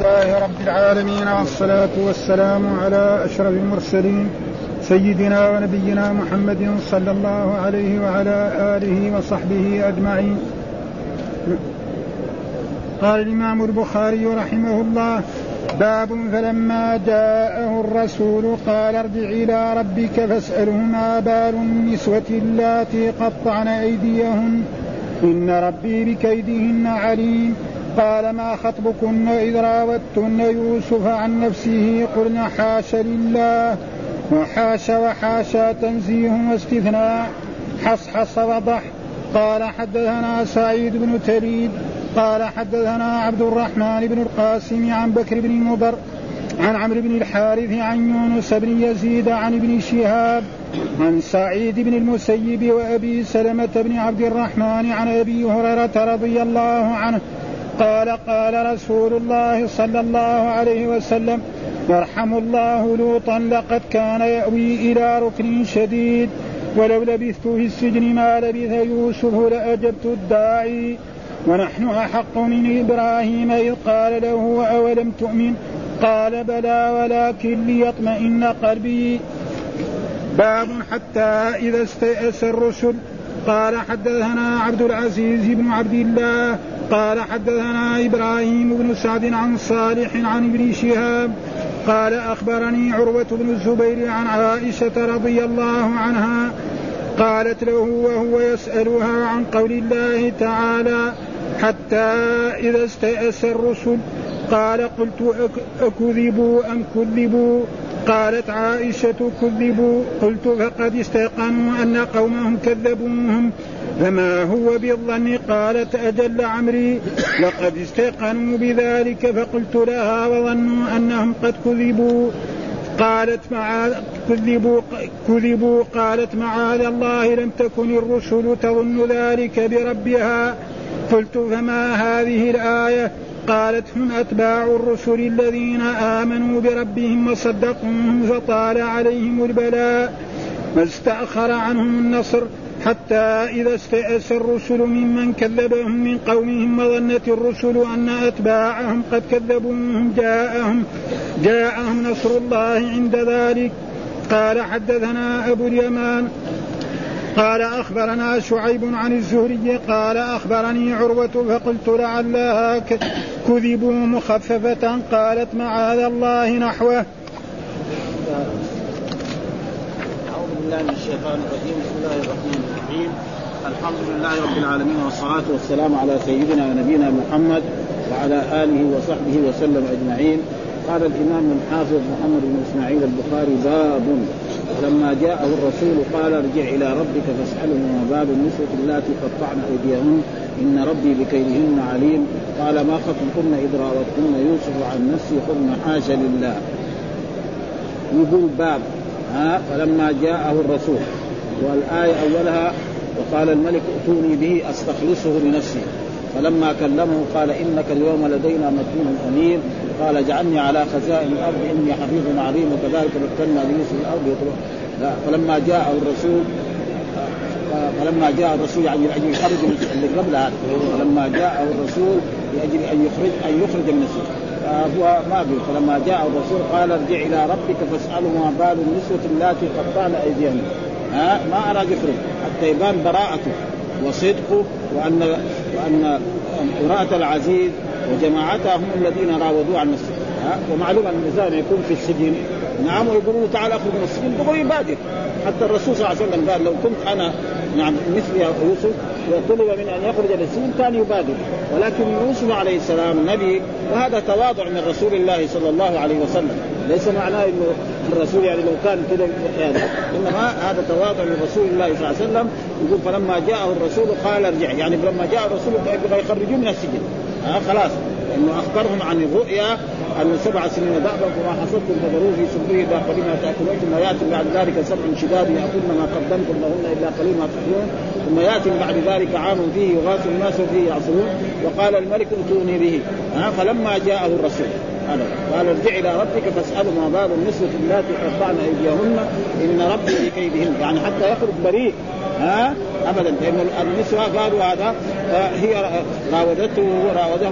لله رب العالمين والصلاة والسلام على أشرف المرسلين سيدنا ونبينا محمد صلى الله عليه وعلى آله وصحبه أجمعين. قال الإمام البخاري رحمه الله باب فلما جاءه الرسول قال ارجع إلى ربك فاسأله ما بال النسوة اللاتي قطعن أيديهن. إن ربي بكيدهن عليم. قال ما خطبكن إذ راوتن يوسف عن نفسه قلن حاش لله وحاش وحاشا تنزيه واستثناء حصحص وضح قال حدثنا سعيد بن تريد قال حدثنا عبد الرحمن بن القاسم عن بكر بن مضر عن عمرو بن الحارث عن يونس بن يزيد عن ابن شهاب عن سعيد بن المسيب وأبي سلمة بن عبد الرحمن عن أبي هريرة رضي الله عنه قال قال رسول الله صلى الله عليه وسلم يرحم الله لوطا لقد كان يأوي إلى ركن شديد ولو لبثت في السجن ما لبث يوسف لأجبت الداعي ونحن أحق من إبراهيم إذ قال له أولم تؤمن؟ قال بلى ولكن ليطمئن قلبي. باب حتى إذا استيأس الرسل قال حدثنا عبد العزيز بن عبد الله قال حدثنا إبراهيم بن سعد عن صالح عن ابن شهاب قال أخبرني عروة بن الزبير عن عائشة رضي الله عنها قالت له وهو يسألها عن قول الله تعالى حتى إذا استيأس الرسل قال قلت أكذبوا أم كذبوا؟ قالت عائشة كذبوا. قلت فقد استيقنوا أن قومهم كذبوهم. فما هو بالظن؟ قالت أجل عمري. لقد استيقنوا بذلك فقلت لها وظنوا أنهم قد كذبوا. قالت معاذ كذبوا كذبوا. قالت معاذ الله لم تكن الرسل تظن ذلك بربها. قلت فما هذه الآية؟ قالت هم أتباع الرسل الذين آمنوا بربهم وصدقوهم فطال عليهم البلاء واستأخر عنهم النصر حتى إذا استيأس الرسل ممن كذبهم من قومهم وظنت الرسل أن أتباعهم قد كذبوهم جاءهم جاءهم نصر الله عند ذلك. قال حدثنا أبو اليمان قال أخبرنا شعيب عن الزهري قال أخبرني عروة فقلت لعلها كذبوا مخففة قالت معاذ الله نحوه. أعوذ بالله من الشيطان الرجيم. بسم الله الرحمن الرحيم. الحمد لله رب العالمين والصلاة والسلام على سيدنا ونبينا محمد وعلى آله وصحبه وسلم أجمعين. قال الإمام الحافظ محمد بن إسماعيل البخاري باب لما جاءه الرسول قال ارجع إلى ربك فاساله ما بال النسوه اللاتي قطعن أيديهن. إن ربي بكيدهن عليم. قال ما خطبكن إذ راوتكن يوسف عن نفسه قلن حاشا لله. يقول باب. ها؟ فلما جاءه الرسول. والآية أولها وقال الملك ائتوني به أستخلصه لنفسي. فلما كلمه قال إنك اليوم لدينا مكين أمين. قال اجعلني على خزائن الأرض إني حفيظ عليم. وكذلك مكنا ليوسف الأرض. لا فلما جاء الرسول فلما جاء الرسول يعني لأجل يخرج اللي قبل هذا فلما جاء الرسول لأجل أن يخرج أن يخرج من السجن. فهو ما بي فلما جاء الرسول قال ارجع إلى ربك فاسأله ما بال النسوة اللاتي قطعن أيديهن. ها؟ ما أراد يخرج. حتى يبان براءته. وصدقه وان وأن امرأة العزيز وجماعتها هم الذين راودوه عن نفسه ومعلوم أن الانسان يكون في السجن. نعم ويقولون تعال أخرج من السجن. دغري يبادر حتى الرسول صلى الله عليه وسلم قال لو كنت أنا نعم مثل يوسف وطلب من أن يخرج من السجن كان يبادر. ولكن يوسف عليه السلام نبي وهذا تواضع من رسول الله صلى الله عليه وسلم. ليس معناه إنه الرسول يعني لو كان كذا يعني. إنما هذا تواضع من رسول الله صلى الله عليه وسلم. يقول فلما جاءه الرسول قال ارجع. يعني لما جاء الرسول يبغى يخرجوه من السجن. ها خلاص. إنه أخبرهم عن الرؤيا أن سبع سنين دابا فما حصدتم فذروه في سبه اذا قليلا تأكلون. ثم يأتي بعد ذلك سبع شداد يأكلن ما قدمتم لهن إلا قليل ما تحيون ثم يأتي بعد ذلك عام فيه يغاث الناس وفيه يعصرون. وقال الملك ائتوني به. ها فلما جاءه الرسول هذا قال ارجع إلى ربك فاساله ما بال النسوه اللاتي قطعن أيديهن. إن ربي بكيدهن يعني حتى يخرج بريء. ها؟ ابدا. لأن النسوه قالوا هذا هي راودته وراوده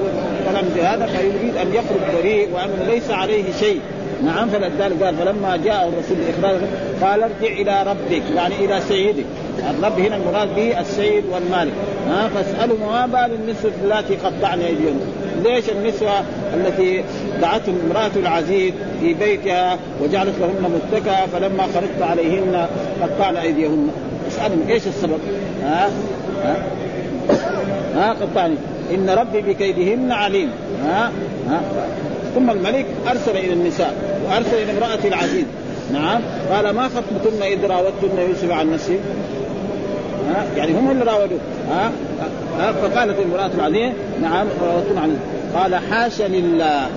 كلام هذا فيريد أن يخرج بريء وانه ليس عليه شيء. نعم فلذلك قال فلما جاء الرسول باخراج قال ارجع إلى ربك يعني إلى سيدك. الرب هنا المراد به السيد والمالك. ها؟ فاسالوا ما بال النسوه اللاتي قطعن أيديهن. ليش النسوة التي دعتهم امرأة العزيز في بيتها وجعلت لهن متكئة فلما خرجت عليهن قطعن أيديهن؟ اسألهم إيش السبب؟ ها؟ ها؟ ها؟ قطعني إن ربي بكيدهن عليم. ها؟ ها؟ ثم الملك أرسل إلى النساء وأرسل إلى امرأة العزيز. نعم. قال ما خطبتن إذ راودتن يوسف عن نفسه ها؟ يعني هم اللي راودوه. ها؟ فقالت المرأة العزيز نعم قال حاشا لله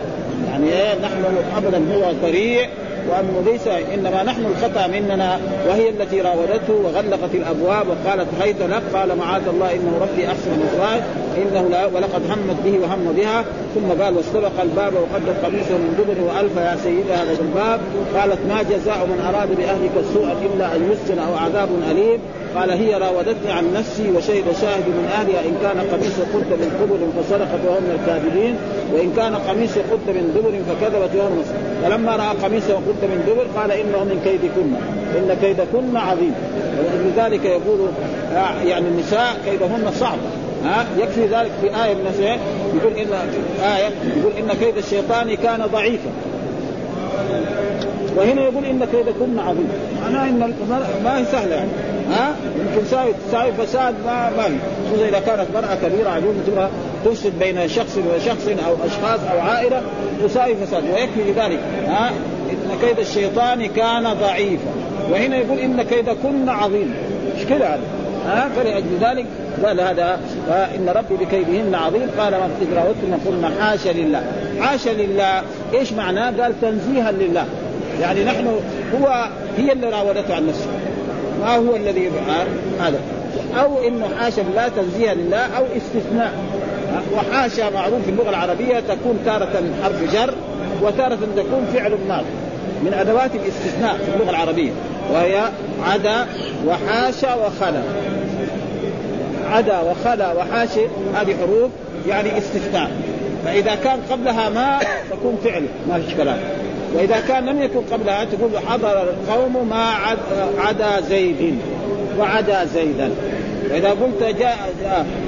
يعني إيه نحن ابدا هو بريء وانه ليس إنما نحن الخطأ مننا وهي التي راودته وغلقت الأبواب وقالت هيت لك قال معاذ الله إنه ربي أحسن مثواي إنه لا ولقد همت به وهم بها ثم قال واستبق الباب وقدت قميصه من دبر وألف يا سيدها هذا الباب قالت ما جزاء من أراد بأهلك السوء إلا أن يسجن أو عذاب أليم قال هي راودتني عن نفسي وشهد شاهد من أهلها إن كان قميص قد من قبل فسرقت وهم الكاذبين وإن كان قميص قد من دبر فكذبت وهم فلما رأى قميصه قد من دبر قال إنه من كيدكن. إن كيدكن عظيم. ولذلك يقول يعني النساء كيدهن صعب. ها يكفي ذلك في آية من يقول إن آية يقول إن كيد الشيطان كان ضعيفا. وهنا يقول إن كيدكن عظيم. معناه إن ما هي سهلة يعني. ها يمكن تساوي تساوي فساد ما ما خصوصا إذا كانت مرأة كبيرة عجوز تبغى تفسد بين شخص وشخص أو أشخاص أو عائلة تساوي فساد. ويكفي لذلك. ها كيد الشيطان كان ضعيفا. وهنا يقول إن كيدكن عظيم مش كذا هذا؟ ها؟ فلأجل ذلك قال هذا ان ربي بكيدهن عظيم. قال ما إذ راودتن قلنا حاشا لله. حاشا لله إيش معناه؟ قال تنزيها لله. يعني نحن هو هي اللي راودته عن نفسه. ما هو الذي هذا. أو إنه حاشا لله تنزيها لله أو استثناء. وحاشا معروف في اللغة العربية تكون تارة حرف جر وتارة تكون فعل ماض من أدوات الاستثناء في اللغة العربية وهي عدا وحاشا وخلا. عدا وخلا وحاشا هذه حروف يعني استثناء. فإذا كان قبلها ما تكون فعل ما فيش كلام. وإذا كان لم يكن قبلها تقول حضر القوم ما عدا زيد وعدا زيدا. وإذا قلت جاء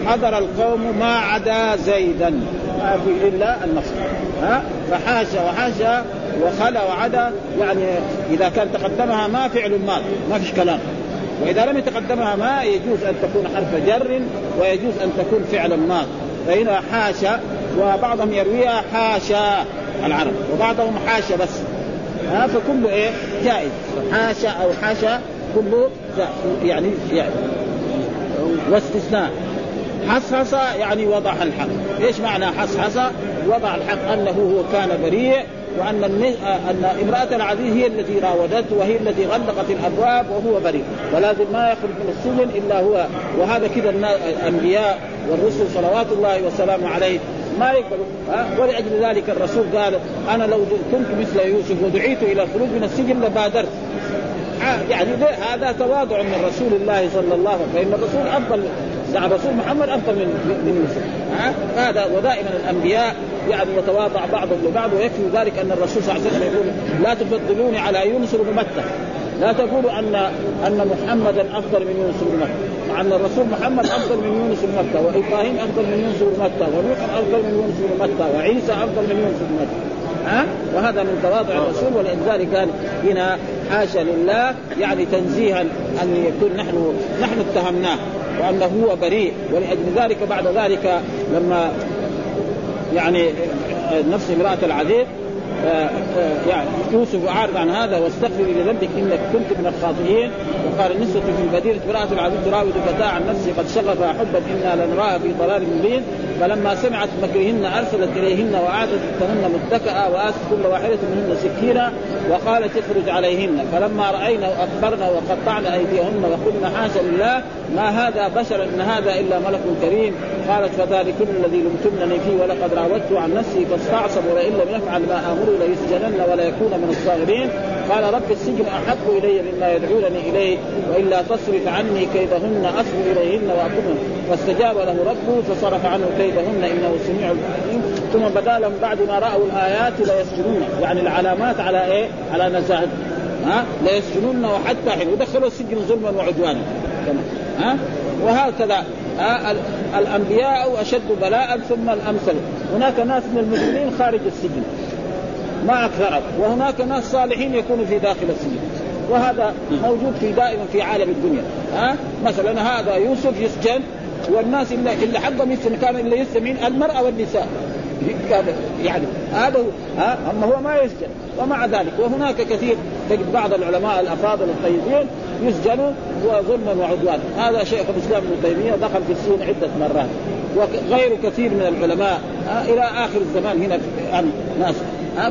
حضر القوم ما عدا زيدا ما في إلا النصر. ها؟ فحاشا وحاشا وخلا وعدا يعني إذا كان تقدمها ما فعل ماض ما فيش كلام. وإذا لم يتقدمها ما يجوز أن تكون حرف جر ويجوز أن تكون فعل ماض. فهنا حاشا وبعضهم يرويها حاشا العرب وبعضهم حاشا بس. ها فكله إيه؟ جائز. حاشا أو حاشا كله يعني يعني واستثناء. حصحص يعني وضع الحق. إيش معنى حصحص وضع الحق أنه هو كان بريء وأن أن امرأة العزيز هي التي راودته وهي التي غلقت الأبواب وهو بريء. ولازم ما يخرج من السجن إلا هو. وهذا كذا الأنبياء والرسل صلوات الله وسلامه عليه ما يقبلوا. ولأجل ذلك الرسول قال أنا لو كنت مثل يوسف ودعيت إلى الخروج من السجن لبادرت. يعني هذا تواضع من رسول الله صلى الله عليه وسلم. فإن الرسول أفضل يعني الرسول محمد أفضل من من يوسف. هذا ودائما الأنبياء يعني يتواضع بعضهم لبعض ويكفي ذلك أن الرسول صلى الله عليه وسلم يقول لا تفضلوني على يونس بن متى لا تقولوا ان أن محمدا أفضل من يونس بن متى مع أن الرسول محمد أفضل من يونس بن متى وإبراهيم أفضل من يونس بن متى ونوح أفضل من يونس بن متى وعيسى أفضل من يونس بن متى ها؟ وهذا من تواضع الرسول ولذلك قال هنا حاشا لله يعني تنزيها أن يكون نحن نحن اتهمناه وأنه هو بريء. ولأجل ذلك بعد ذلك لما يعني نفس امرأة العزيز آه، آه، يعني يوسف أعرض عن هذا واستغفر لذنبك إنك كنت من الخاطئين. وقال النسوة في المدينة امرأة العزيز تراود فتاة عن نفسه قد شغفها حبا إنا لنراها في ضلال مبين. فلما سمعت مكرهن أرسلت إليهن واعادت لهن متكئا وآتت كل واحدة منهن سكينا وقالت اخرج عليهن. فلما رأينا وأخبرنا وقطعن أيديهن وقلنا حاشا لله ما هذا بشر إن هذا إلا ملك كريم. قالت فذلكن الذي لمتنني فيه ولقد راودته عن نفسي فاستعصم ولئن لم يفعل ما امره ليسجنن ولا يكون من الصاغرين. قال رب السجن أحب إلي مما يدعونني إليه وإلا تصرف عني كيدهن اصب إليهن واكن فاستجاب له ربه فصرف عنه كيدهن إنه سميع عليم ثم بدا لهم بعد ما رأوا الآيات ليسجنون. يعني العلامات على إيه؟ على نزاهته ها؟ ليسجنونه حتى حين ودخلوا السجن ظلما وعدوانا. ها؟ وهكذا. ها؟ الأنبياء أشد بلاء ثم الأمثل. هناك ناس من المسلمين خارج السجن. ما اكثرهم وهناك ناس صالحين يكونوا في داخل السجن. وهذا موجود في دائما في عالم الدنيا. ها؟ مثلا هذا يوسف يسجن والناس اللي, اللي حقهم يسجن كان اللي يسجن المرأة والنساء. يعني هذا ها؟ أما هو ما يسجن. ومع ذلك وهناك كثير تجد بعض العلماء الأفاضل الطيبين يسجنوا وظلما وعدوانا هذا شيخ الإسلام ابن تيمية دخل في السجن عدة مرات. وغير كثير من العلماء إلى آخر الزمان هنا ناس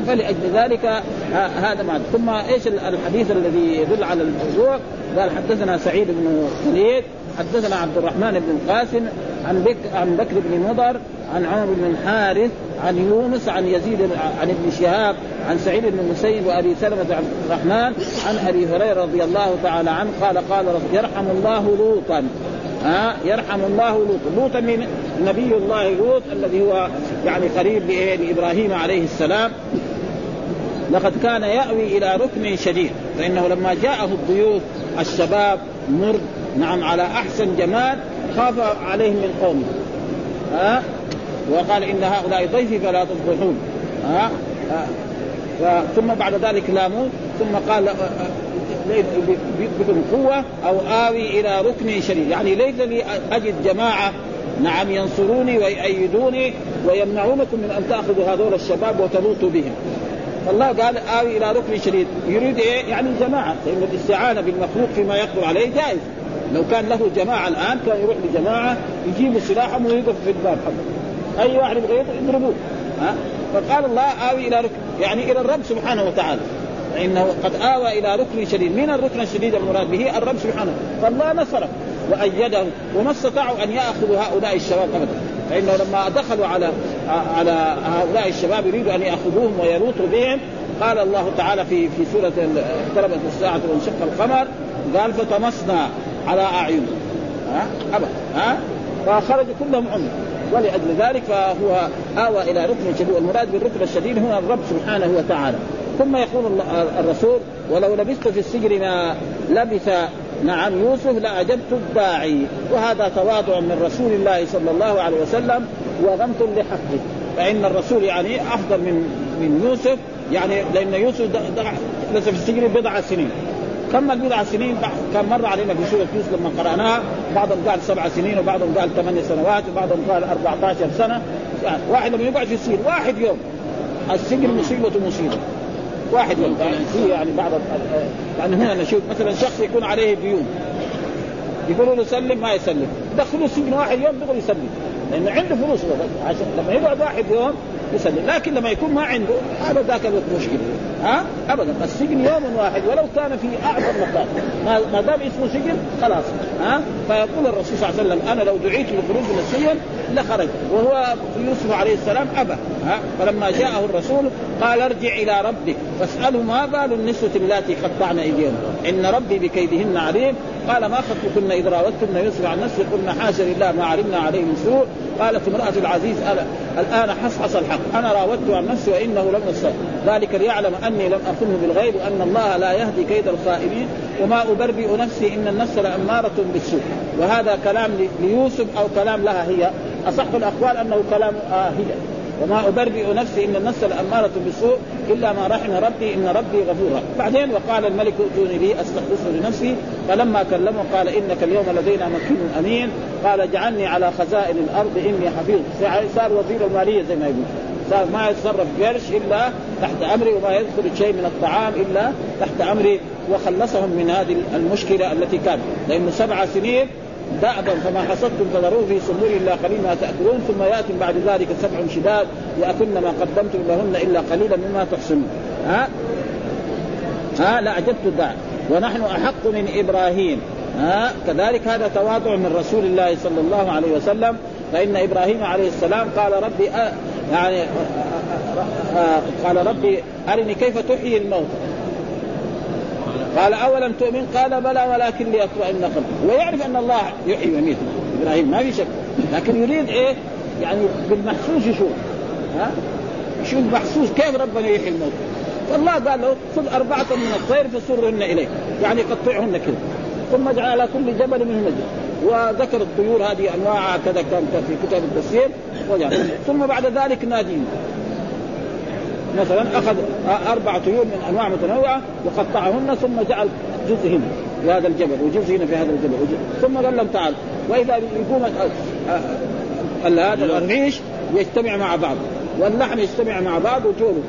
فلأجل ذلك هذا ما ثم إيش الحديث الذي يدل على الموضوع؟ قال حدثنا سعيد بن وليد حدثنا عبد الرحمن بن القاسم عن عن بكر بن مضر عن عمر بن الحارث عن يونس عن يزيد عن ابن شهاب عن سعيد بن المسيب وأبي سلمة عبد الرحمن عن أبي هريرة رضي الله تعالى عنه قال قال يرحم الله لوطا. ها يرحم الله لوطا لوطا من نبي الله لوط الذي هو يعني قريب لإبراهيم عليه السلام. لقد كان يأوي إلى ركن شديد فإنه لما جاءه الضيوف الشباب مرد نعم على أحسن جمال خاف عليهم من قومه. ها؟ وقال إن هؤلاء ضيفي فلا تصبحون ها؟ ثم بعد ذلك لاموا ثم قال بكم قوة أو آوي إلى ركن شديد. يعني ليس لي أجد جماعة نعم ينصروني ويؤيدوني ويمنعونكم من أن تأخذوا هذول الشباب وتلوطوا بهم. فالله قال آوي إلى ركن شديد. يريد إيه؟ يعني الجماعة لأن الاستعانة بالمخلوق فيما يقدر عليه جائز. لو كان له جماعة الآن كان يروح لجماعة يجيبوا سلاحهم ويقف في الباب حقه. أي واحد يبغى يضربوه ها؟ فقال الله آوي إلى ركن يعني إلى الرب سبحانه وتعالى. فإنه قد آوى إلى ركن شديد. من الركن الشديد المراد به الرب سبحانه. فالله نصره وأيده وما استطاعوا أن يأخذوا هؤلاء الشباب أبدا. فإنه لما دخلوا على على هؤلاء الشباب يريدوا أن يأخذوهم ويلوطوا بهم قال الله تعالى في في سورة اقتربت الساعة وانشق القمر قال فطمسنا على أعينهم ها؟ أبدا. ها؟ فخرج كلهم عمي ولأجل ذلك فهو آوى إلى ركن شديد. المراد بالركن الشديد هو الرب سبحانه وتعالى. ثم يقول الرسول ولو لبثت في السجن ما لبث نعم يوسف لأجبت الداعي. وهذا تواضع من رسول الله صلى الله عليه وسلم وغمت لحقه. فإن الرسول يعني أفضل من من يوسف يعني لأن يوسف جلس في السجن بضع سنين. كمل بضع سنين؟ كان مر علينا في سورة يوسف لما قرأناها؟ بعضهم قال سبع سنين وبعضهم قال ثمان سنوات وبعضهم قال 14 سنة. واحد لما يقعد في السجن واحد يوم السجن مصيبة مصيبة. واحد يعني في يعني بعض يعني هنا نشوف مثلا شخص يكون عليه ديون يقولوا له سلم ما يسلم. دخلوا السجن واحد يوم دغري يسلم. لأنه عنده فلوس. عشان لما يقعد واحد يوم يسلم. لكن لما يكون ما عنده هذا ذاك الوقت مشكلة. ها؟ ابدا. السجن يوم واحد ولو كان في أعظم مكان ما دام اسمه سجن خلاص. ها؟ فيقول الرسول صلى الله عليه وسلم أنا لو دعيت للخروج من السجن لخرج وهو يوسف عليه السلام أبى. ها؟ فلما جاءه الرسول قال ارجع إلى ربك. فاساله ما بال النسوة اللاتي قطعن ايديهم إن ربي بكيدهن عليم. قال ما خطبكن إذ راودتن يوسف عن نفسه قلنا حاشا لله ما علمنا عليه من سوء. قالت امرأة العزيز الآن حصحص الحق. أنا راودته عن نفسي وإنه لم الصدق ذلك ليعلم أني لم اخنه بالغيب وأن الله لا يهدي كيد الخائنين. وما ابرئ نفسي إن النفس لأمارة بالسوء. وهذا كلام ليوسف أو كلام لها هي. أصح الأقوال أنه كلام آه هي. وما أبرئ نفسي إن النفس لأمارة بالسوء إلا ما رحم ربي إن ربي غفور بعدين وقال الملك ائتوني به أستخلصه لنفسي. فلما كلمه قال إنك اليوم لدينا مكين أمين. قال اجعلني على خزائن الأرض إني حفيظ. صار وزير المالية زي ما يقول. صار ما يتصرف قرش إلا تحت أمري وما يدخل شيء من الطعام إلا تحت أمري. وخلصهم من هذه المشكلة التي كانت لأنه سبع سنين دأبا فما حصدتم فذروه في سنبله الا قليل ما تأكلون ثم يأتي بعد ذلك سبع شداد يأكلن ما قدمتم لهن إلا قليلا مما تحسنون. ها؟ ها؟ لاعجبت الداع. ونحن أحق من إبراهيم. ها؟ كذلك هذا تواضع من رسول الله صلى الله عليه وسلم. فإن إبراهيم عليه السلام قال ربي أ... يعني أ... أ... قال ربي أرني كيف تحيي الموت قال أولم تؤمن؟ قال بلى ولكن ليطمئن قلبي ويعرف أن الله يحيي ويميت. إبراهيم ما في شك. لكن يريد إيه؟ يعني بالمحسوس يشوف. ها؟ يشوف محسوس كيف ربنا يحيي الموت. فالله قال له خذ أربعة من الطير فسرهن إليك. يعني قطعهن كذا. ثم اجعل على كل جبل منهن وذكر الطيور هذه أنواعها كذا كان في كتاب التفسير. ثم بعد ذلك نادين مثلا أخذ أربع طيور من أنواع متنوعة وقطعهن ثم جعل جزء هنا في هذا الجبل وجزء هنا في هذا الجبل وجزء ثم قال لهم تعال وإذا يقوم هذا الريش يجتمع مع بعض واللحم يجتمع مع بعض وجوله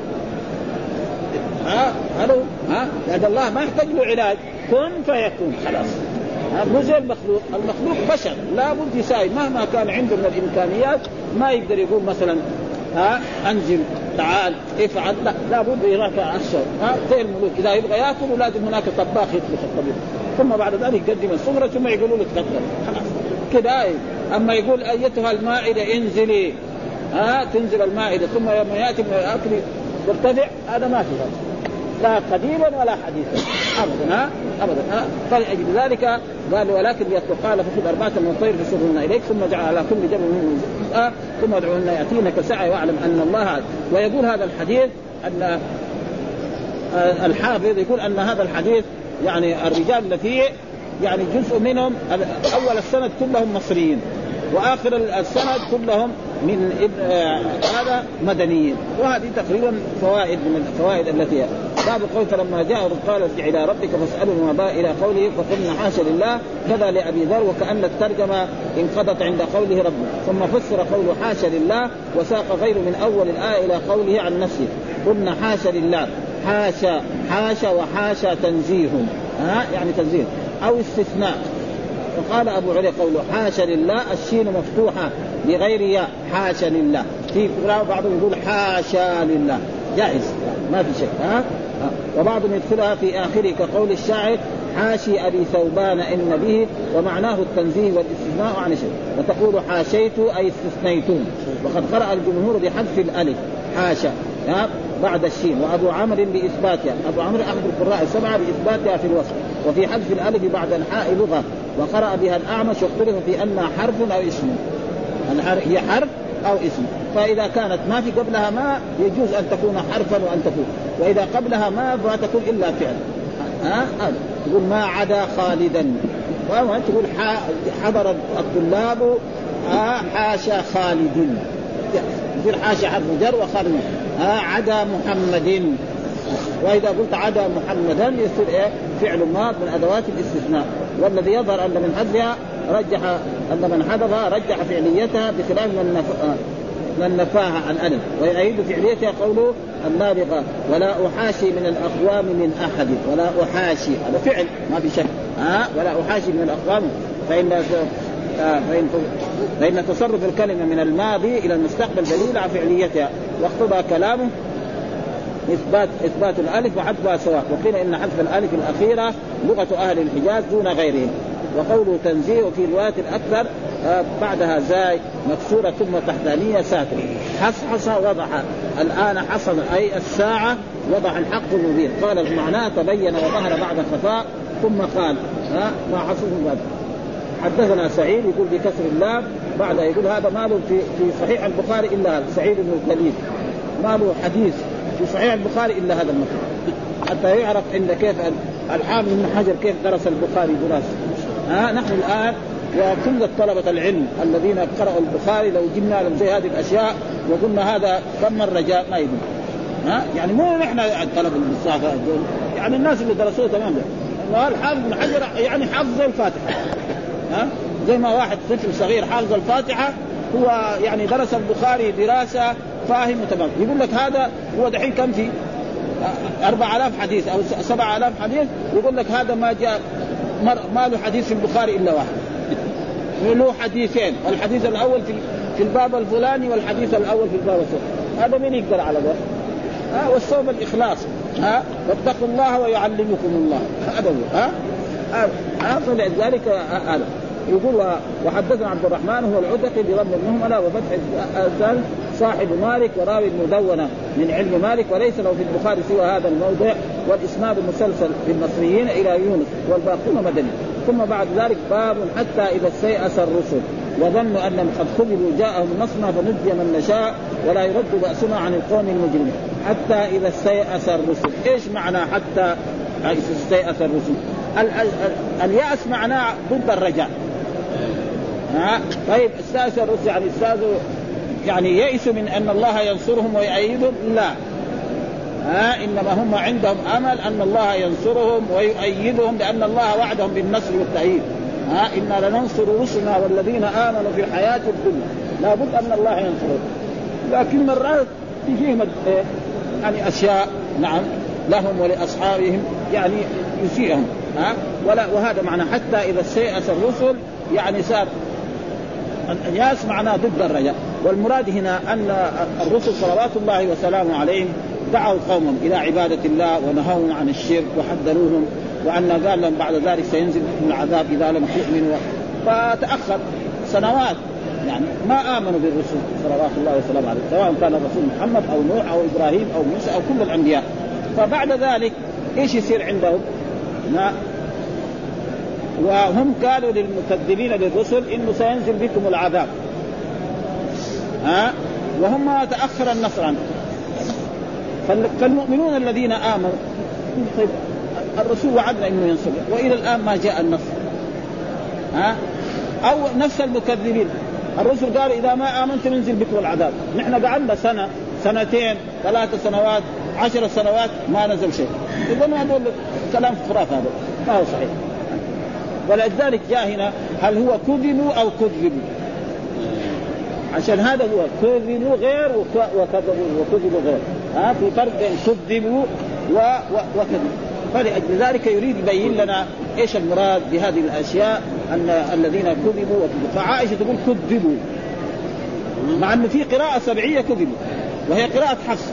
ها؟ هذا ها؟ لأن الله ما يحتاج له علاج. كن فيكون خلاص. مو زي المخلوق، المخلوق بشر لابد يساعد. مهما كان عنده من الإمكانيات ما يقدر يقول مثلا ها؟ أنزل تعال افعل. لا لابد الشر ها زي الملوك. إذا يبغى يأكل لازم هناك طباخ يطبخ الطبيخ. ثم بعد ذلك يقدم السفره ثم يقولوا له تفضل. خلاص. كذا أما يقول أيتها المائدة انزلي. ها تنزل المائدة. ثم لما يأتي من الأكل يرتفع. هذا ما في هذا. لا قديما ولا حديثا ابدا ها؟ ابدا ها؟ فلأجل ذلك؟ قال ولكن قال فخذ أربعة من الطير فسرهن إليك ثم جعل على كل جبل منهم جزءا ثم ادعوهن يأتينك سعي واعلم أن الله ويقول هذا الحديث أن الحافظ يقول أن هذا الحديث يعني الرجال التي يعني جزء منهم أول السند كلهم مصريين وآخر السند كلهم من آه هذا مدنيين. وهذه تقريبا فوائد من الفوائد التي باب قول فلما جاء قال ارجع إلى ربك فاسأله ما باء إلى قوله فقلنا حاشا لله كذا لأبي ذر وكأن الترجمة انقضت عند قوله ربه ثم فسر قوله حاشا لله وساق غير من أول الآية إلى قوله عن نفسه. قلنا حاشا لله. حاشا حاشا وحاشا تنزيه. ها؟ يعني تنزيه. أو استثناء. وقال أبو علي قوله حاشا لله الشين مفتوحة. بغير ياء حاشا لله. في بعضهم يقول حاشا لله. جائز ما في شك ها؟ وبعضهم يدخلها في آخره كقول الشاعر حاشي أبي ثوبان إن به ومعناه التنزيه والإستثناء عن شيء. وتقول حاشيت أي استثنيتم. وقد قرأ الجمهور بحذف الألف حاشا بعد الشين. وأبو عمرو بإثباتها. أبو عمرو احد القراء السبعة بإثباتها في الوصف. وفي حذف الألف بعد الحاء لغة. وقرأ بها الأعمش واختلف في انها حرف أو اسم. هي حرف أو اسم. فإذا كانت ما في قبلها ما يجوز أن تكون حرفا وأن تكون. وإذا قبلها ما تكون إلا فعل. ها؟ هذا. تقول ما عدا خالدا. تقول حضر الطلاب حاشا خالد يصير حاشا حرف جر وخالد. ها عدا محمد وإذا قلت عدا محمدا يصير إيه؟ فعل ماض من أدوات الاستثناء. والذي يظهر أن من حذفها رجح أن من حذفها رجح فعليتها بخلاف من نف... من نفاها عن الف ويعيد فعليتها قوله النابغة ولا أحاشي من الأقوام من أحد ولا أحاشي هذا فعل ما في شك. ها؟ ولا أحاشي من الأقوام فإن آه فإن, فإن تصرف الكلمة من الماضي إلى المستقبل دليل على فعليتها. واقتضى كلامه إثبات إثبات الألف وحذفها سواء وقيل إن حذف الألف الأخيرة لغة أهل الحجاز دون غيرهم. وقوله تنزيه وفي رواية الأكثر آه بعدها زاي مكسورة ثم تحتانية ساكنة. حصحص وضح. الآن حصل أي الساعة وضح الحق المبين. قال معناه تبين وظهر بعد خفاء ثم قال ها ما حصل حدثنا سعيد يقول بكسر اللام بعد يقول هذا ما له في في صحيح البخاري إلا سعيد بن الكليل ما له حديث. في صحيح البخاري إلا هذا المكان. حتى يعرف عند كيف الحافظ بن حجر كيف درس البخاري دراسة. ها نحن الآن وكل طلبة العلم الذين قرأوا البخاري لو جبنا لهم زي هذه الأشياء وقلنا هذا كم مرة جاء ما يدري. ها؟ يعني مو نحن طلبة المصافة يعني الناس اللي درسوه تمام. الحافظ بن حجر يعني حافظ الفاتحة. ها؟ زي ما واحد طفل صغير حافظ الفاتحة هو يعني درس البخاري دراسة فاهم تمام. يقول لك هذا هو دحين كم في؟ 4000 حديث أو 7000 حديث. يقول لك هذا ما جاء ما له حديث في البخاري إلا واحد. له حديثين. الحديث الأول في في الباب الفلاني والحديث الأول في الباب الفلاني هذا مين يقدر على ذلك؟ ها؟ والصوم الإخلاص. ها؟ واتقوا الله ويعلمكم الله. هذا هو. ها؟ ها؟ فلذلك هذا يقول وحدثنا عبد الرحمن هو العتقي بضم المهمله وفتح الزال صاحب مالك وراوي المدونة من علم مالك وليس له في البخاري سوى هذا الموضع والإسناد المسلسل بالمصريين إلى يونس والباقون مدني. ثم بعد ذلك باب حتى إذا استيأس الرسل وظنوا انهم قد خذلوا جاءهم نصرنا فنجي من نشاء ولا يرد بأسنا عن القوم المجرمين. حتى إذا استيأس الرسل، إيش معنى حتى استيأس الرسل؟ اليأس معناه ضد الرجاء. ها؟ طيب استأس الرسل يعني استاذوا يعني يئسوا من أن الله ينصرهم ويؤيدهم؟ لا. ها؟ إنما هم عندهم أمل أن الله ينصرهم ويؤيدهم لأن الله وعدهم بالنصر والتأييد. ها؟ إنا لننصر رسلنا والذين آمنوا في الحياة الدنيا. لابد أن الله ينصرهم. لكن مرات تجيهم إيه؟ يعني أشياء نعم لهم ولأصحابهم يعني يسيئهم. ها؟ ولا وهذا معنى حتى إذا استيأس الرسل يعني صار الياس معناه ضد الرجاء. والمراد هنا أن الرسل صلوات الله وسلامه عليهم دعوا قومهم إلى عبادة الله ونهوهم عن الشرك وحذروهم وأن قال لهم بعد ذلك سينزل العذاب إذا لم تؤمنوا. فتأخر سنوات. يعني ما آمنوا بالرسل صلوات الله وسلامه عليه سواء كان الرسول محمد أو نوح أو إبراهيم أو موسى أو كل الأنبياء. فبعد ذلك إيش يصير عندهم؟ وهم قالوا للمكذبين للرسل إنه سينزل بكم العذاب. ها؟ وهم تأخر النصر عنهم فالمؤمنون الذين آمنوا طيب الرسول وعدنا إنه ينصر. وإلى الآن ما جاء النصر. ها؟ أو نفس المكذبين. الرسل قال إذا ما آمنتم ينزل بكم العذاب. نحن قعدنا سنة سنتين ثلاث سنوات عشر سنوات ما نزل شيء. اذا هذول كلام خرافه هذا ما هو صحيح. ولذلك جاء هنا هل هو كذبوا أو كذبوا؟ عشان هذا هو كذبوا غير وكذبوا وكذبوا غير. ها في فرق بين كذبوا وكذبوا. فلأجل ذلك يريد يبين لنا إيش المراد بهذه الأشياء أن الذين كذبوا وكذبوا. فعائشة تقول كذبوا. مع انه في قراءة سبعية كذبوا وهي قراءة حفص.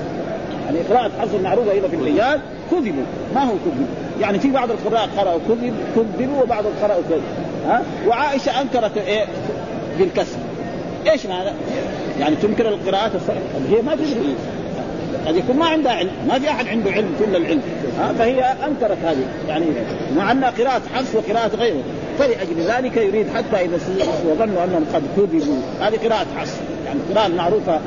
يعني قراءة حفص المعروفه هنا في الحجاز كذبوا. ما هو كذبوا؟ يعني في بعض القراء قرأوا كذب كذبوا وبعض قرأوا كذب. ها؟ وعائشة أنكرت إيه؟ بالكسر. إيش معنى؟ يعني تنكر القراءات هي ما تدري قد يكون ما عندها علم. ما في أحد عنده علم كل العلم. ها؟ فهي أنكرت هذه. يعني مع انها قراءة حفص وقراءة غيره. فلأجل ذلك يريد حتى إذا وظنوا أنهم قد كذبوا. هذه قراءة حفص يعني القراءه المعروفه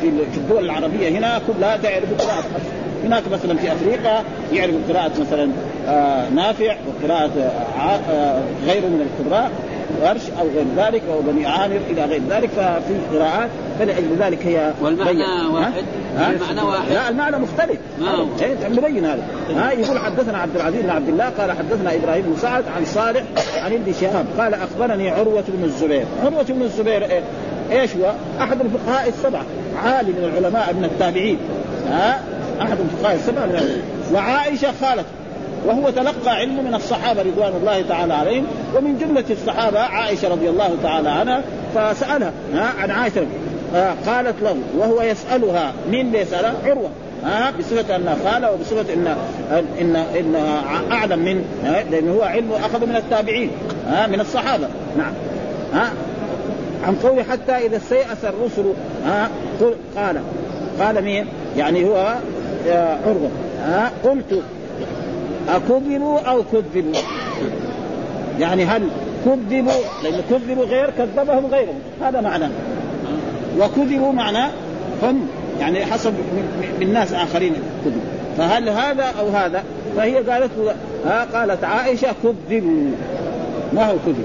في الدول العربية هنا كلها تعرف قراءة حفص هناك مثلا في أفريقيا يعرف قراءة مثلا آه نافع وقراءة آه آه غيره من القراء ورش أو غير ذلك أو بني عامر إلى غير ذلك ففي قراءات فلأجل ذلك هي والمعنى واحد. ها؟ المعنى واحد. لا المعنى مختلف. ما هو؟ مبين هذا. ها يقول حدثنا عبد العزيز بن عبد الله قال حدثنا إبراهيم بن سعد عن صالح عن ابن شهاب قال أخبرني عروة بن الزبير. عروة بن الزبير إيه؟ إيش هو؟ أحد الفقهاء السبعة عالم من العلماء من التابعين. ها؟ أحد الفقهاء السبعه من وعائشة خالته وهو تلقى علمه من الصحابة رضوان الله تعالى عليهم ومن جملة الصحابة عائشة رضي الله تعالى عنها فسألها ها عن عائشة آه قالت له وهو يسألها مين بيسالها؟ عروة. ها بصفة أنها خاله وبصفة ان ان انها أعلم من لأنه هو علمه أخذ من التابعين ها من الصحابة. نعم. ها عن قول حتى إذا استيأس الرسل ها قال. قال مين؟ يعني هو عروة. ها قلت أكذبوا أو كذبوا؟ يعني هل كذبوا؟ لأن كذبوا غير كذبهم غيرهم. هذا معناه وكذبوا معناه هم يعني حسب من ناس آخرين كذبوا. فهل هذا أو هذا؟ فهي قالت ها قالت عائشة كذبوا. ما هو كذب؟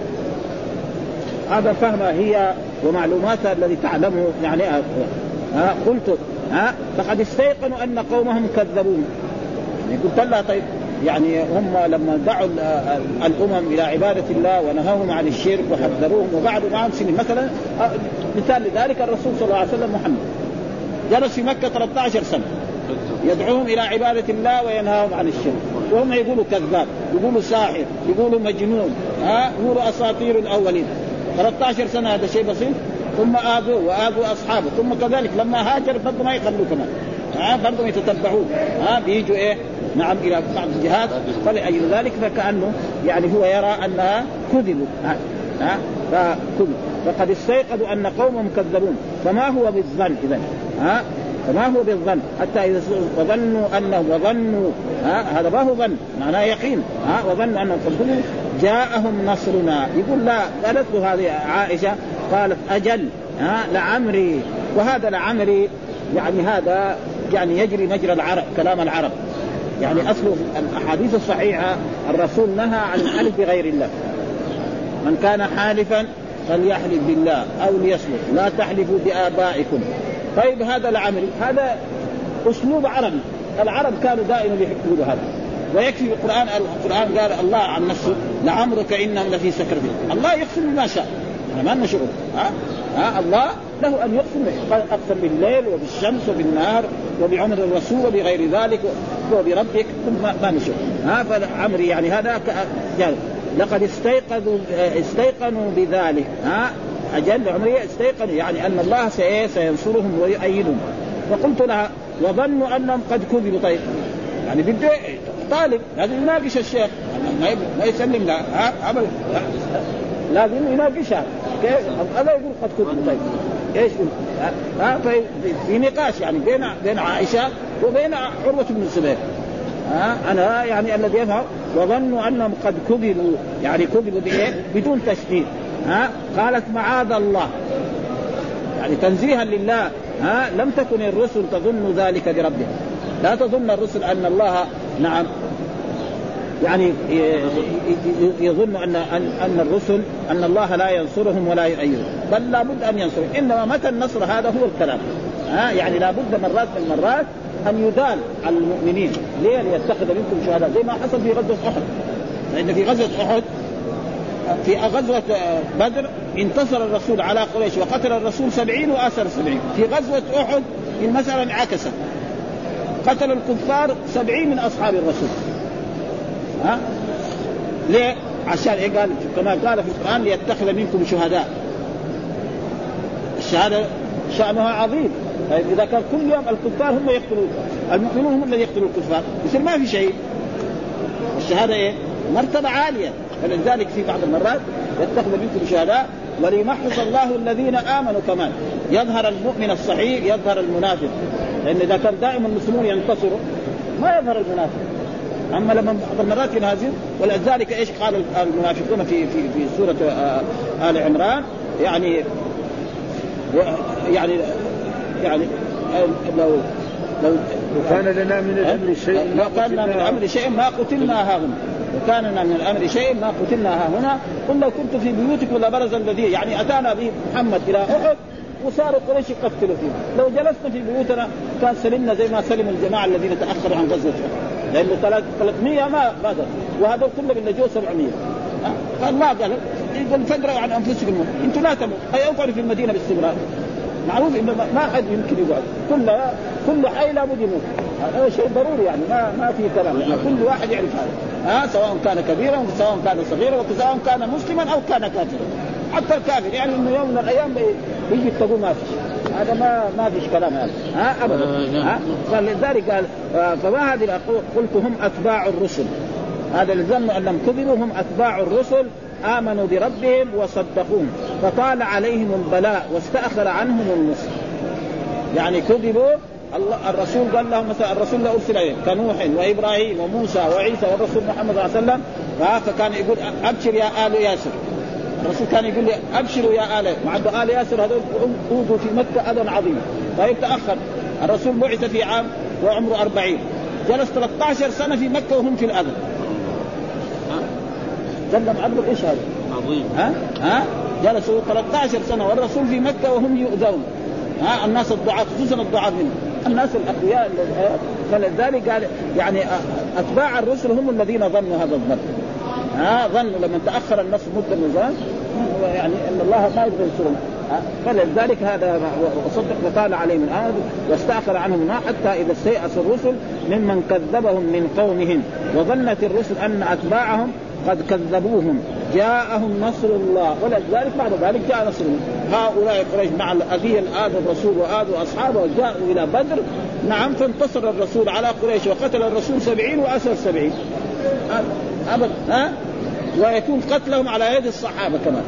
هذا فهمها هي ومعلوماتها الذي تعلمه يعني ها قلت ها فقد استيقنوا أن قومهم كذبون. يعني قلت لها طيب يعني هم لما دعوا الأمم إلى عبادة الله ونهوهم عن الشرك وحذروهم وقعدوا معهم سنين. مثلا مثال لذلك الرسول صلى الله عليه وسلم محمد. جلس في مكة 13 سنة. يدعوهم إلى عبادة الله وينهاهم عن الشرك. وهم يقولوا كذاب يقولوا ساحر يقولوا مجنون. ها يقولوا أساطير الأولين. 13 سنة هذا شيء بسيط؟ ثم اذوه واذوا أصحابه. ثم كذلك لما هاجر برضه ما يخلوه كمان ها برضه يتتبعوه ها بيجوا إيه؟ نعم إلى بعض الجهات. فلأجل ذلك فكأنه يعني هو يرى أنها كذبوا. ها, ها فكذب فقد استيقظوا أن قومهم كذبون. فما هو بالظن اذا ها فما هو بالظن؟ حتى إذا وظنوا انه وظنوا ها هذا ما هو ظن. معناه يقين. ها وظنوا أنهم كذبوا جاءهم نصرنا. يقول لا قالت له هذه عائشة قالت أجل ها لعمري. وهذا لعمري يعني هذا يعني يجري مجرى العرب كلام العرب. يعني أصل الأحاديث الصحيحة الرسول نهى عن الحلف بغير الله. من كان حالفا فليحلف بالله أو ليصمت. لا تحلفوا بآبائكم. طيب هذا العمل هذا أسلوب عربي. العرب كانوا دائما يحكمون هذا. ويكفي القرآن القرآن قال الله عن نفسه لعمرك إنهم لفي سكرتهم الله يقسم بما شاء. إحنا ما لنا شغل. ها؟ ها؟ الله له أن يقسم أقسم بالليل وبالشمس وبالنهار وبعمر الرسول وبغير ذلك وبربك. ما, ما نشوف ها؟ فعمري يعني هذا يعني لقد استيقظوا استيقنوا بذلك. ها؟ أجل عمري استيقنوا. يعني أن الله سينصرهم ويؤيدهم. فقلت لها وظنوا أنهم قد كذبوا. طيب. يعني بده طالب. لازم يناقش الشيخ. ما يسلم لا. ها؟ لازم يناقشها. هذا يقول قد كذبوا طيب. إيش ها؟ في نقاش يعني بين بين عائشة وبين عروة بن الزبير. ها؟ أنا يعني الذي يفهم وظنوا أنهم قد كذبوا يعني كذبوا بإيه؟ بدون تشديد. ها؟ قالت معاذ الله. يعني تنزيها لله. ها؟ لم تكن الرسل تظن ذلك بربها. لا تظن الرسل أن الله نعم يعني يظن ان ان الرسل أن الله لا ينصرهم ولا يؤيدهم. بل لابد أن ينصرهم. إنما متى النصر؟ هذا هو الكلام. ها؟ يعني لابد مرات من المرات أن يدال على المؤمنين. ليه؟ ليتخذ منكم شهداء. زي ما حصل في غزوة أحد. لأن في غزوة أحد في غزوة بدر انتصر الرسول على قريش وقتل الرسول سبعين وآسر سبعين. في غزوة أحد المسألة انعكست. قتل الكفار سبعين من أصحاب الرسول. ها؟ ليه؟ عشان إيه قال؟ كما قال في القرآن ليتخذ منكم شهداء. الشهادة شأنها عظيم. طيب إذا كان كل يوم الكفار هم يقتلون المؤمنون هم الذين يقتلون الكفار يصير ما في شيء. الشهادة إيه؟ مرتبة عالية. فلذلك في بعض المرات يتخذ منكم شهداء وليمحص الله الذين آمنوا كمان. يظهر المؤمن الصحيح يظهر المنافق. لأن إذا كان دائما المسلمون ينتصروا ما يظهر المنافق. أما لما بعض المرات ينازل ولذلك إيش قال المنافقون في في في سورة آه، آل عمران؟ يعني يعني يعني لو لو كان لنا من الأمر شيء لو كان لنا من الأمر شيء ما قتلنا ها هنا. وكان لنا من الأمر شيء ما قتلنا ها هنا. قل لو كنت في بيوتكم لبرز الذي يعني أتانا به محمد إلى أحد وصاروا قريش يقتلوا فينا. لو جلسنا في بيوتنا كان سلمنا زي ما سلم الجماعة الذين تأخروا عن غزوة لأنه 300 ما ما وهذول كلهم اللي جو 700 فالله قال يقول فادروا عن أنفسكم. أنتم لا تموت اقعدوا في المدينة باستمرار. معروف إنه ما حد يمكن يقعد. كل كل حي لابد يموت. هذا شيء ضروري يعني. ما ما في كلام. يعني كل واحد يعرف هذا. ها؟ سواء كان كبيرا سواء كان صغيرا وسواء كان مسلما أو كان كافرا. حتى الكافر. يعني إنه يوم من الأيام يجي تقول ما فيش. هذا ما ما فيش كلام هذا. ها؟ ابدا. آه،. ها؟ فلذلك قال آه، فما هذه قلت هم أتباع الرسل. هذا ظنوا انهم كذبوا هم أتباع الرسل. آمنوا بربهم وصدقوهم. فطال عليهم البلاء واستأخر عنهم النصر. يعني كذبوا الله الرسول قال لهم مثلا الرسول لا أرسل اليه كنوح وإبراهيم وموسى وعيسى والرسول محمد صلى الله عليه وسلم. فكان يقول أبشر يا آل ياسر. الرسول كان يقول لي أبشروا يا آل مع آل ياسر هذول أوذوا في مكة أذى عظيم. طيب تأخر. الرسول بعث في عام وعمره أربعين. جلس 13 سنة في مكة وهم في الأذى. سلم عبد إيش هذا؟ عظيم. ها؟ ها؟ جلسوا 13 سنة والرسول في مكة وهم يؤذون. ها؟ الناس الضعاف خصوصا الضعاف منهم الناس الأقوياء فلذلك قال يعني أتباع الرسل هم الذين ظنوا هذا الظن. ها؟ ظنوا لما تأخر النصر مدة من يعني إن الله ما يقدر ينصرهم فلذلك هذا وصدق وقال عليهم الآن واستأخر عنهم الماء حتى إذا استيأس الرسل ممن كذبهم من قومهم. وظنت الرسل أن أتباعهم قد كذبوهم. جاءهم نصر الله. ولذلك بعد ذلك جاء نصر الله. هؤلاء قريش مع الأذية آذوا الرسول وآذوا أصحابه جاءوا إلى بدر. نعم فانتصر الرسول على قريش وقتل الرسول سبعين وأسر سبعين. أبدا ها؟ ويكون قتلهم على يد الصحابة كمان.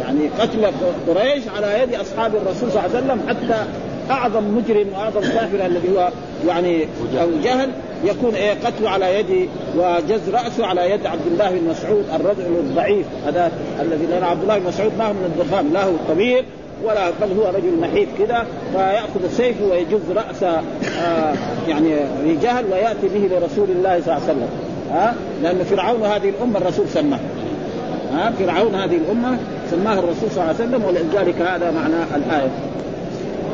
يعني قتل قريش على يد أصحاب الرسول صلى الله عليه وسلم حتى أعظم مجرم وأعظم كافر الذي هو يعني أو جهل يكون إيه قتله على يد وجز رأسه على يد عبد الله بن مسعود الرجل الضعيف هذا الذي لأن عبد الله بن مسعود ما هو من الضخام لا هو طويل ولا بل هو رجل نحيف كذا فيأخذ السيف ويجز راس آه يعني جهل ويأتي به لرسول الله صلى الله عليه وسلم. ها لأن فرعون هذه الامه الرسول سماه ها فرعون هذه الامه سماه الرسول صلى الله عليه وسلم ولذلك هذا معنى الايه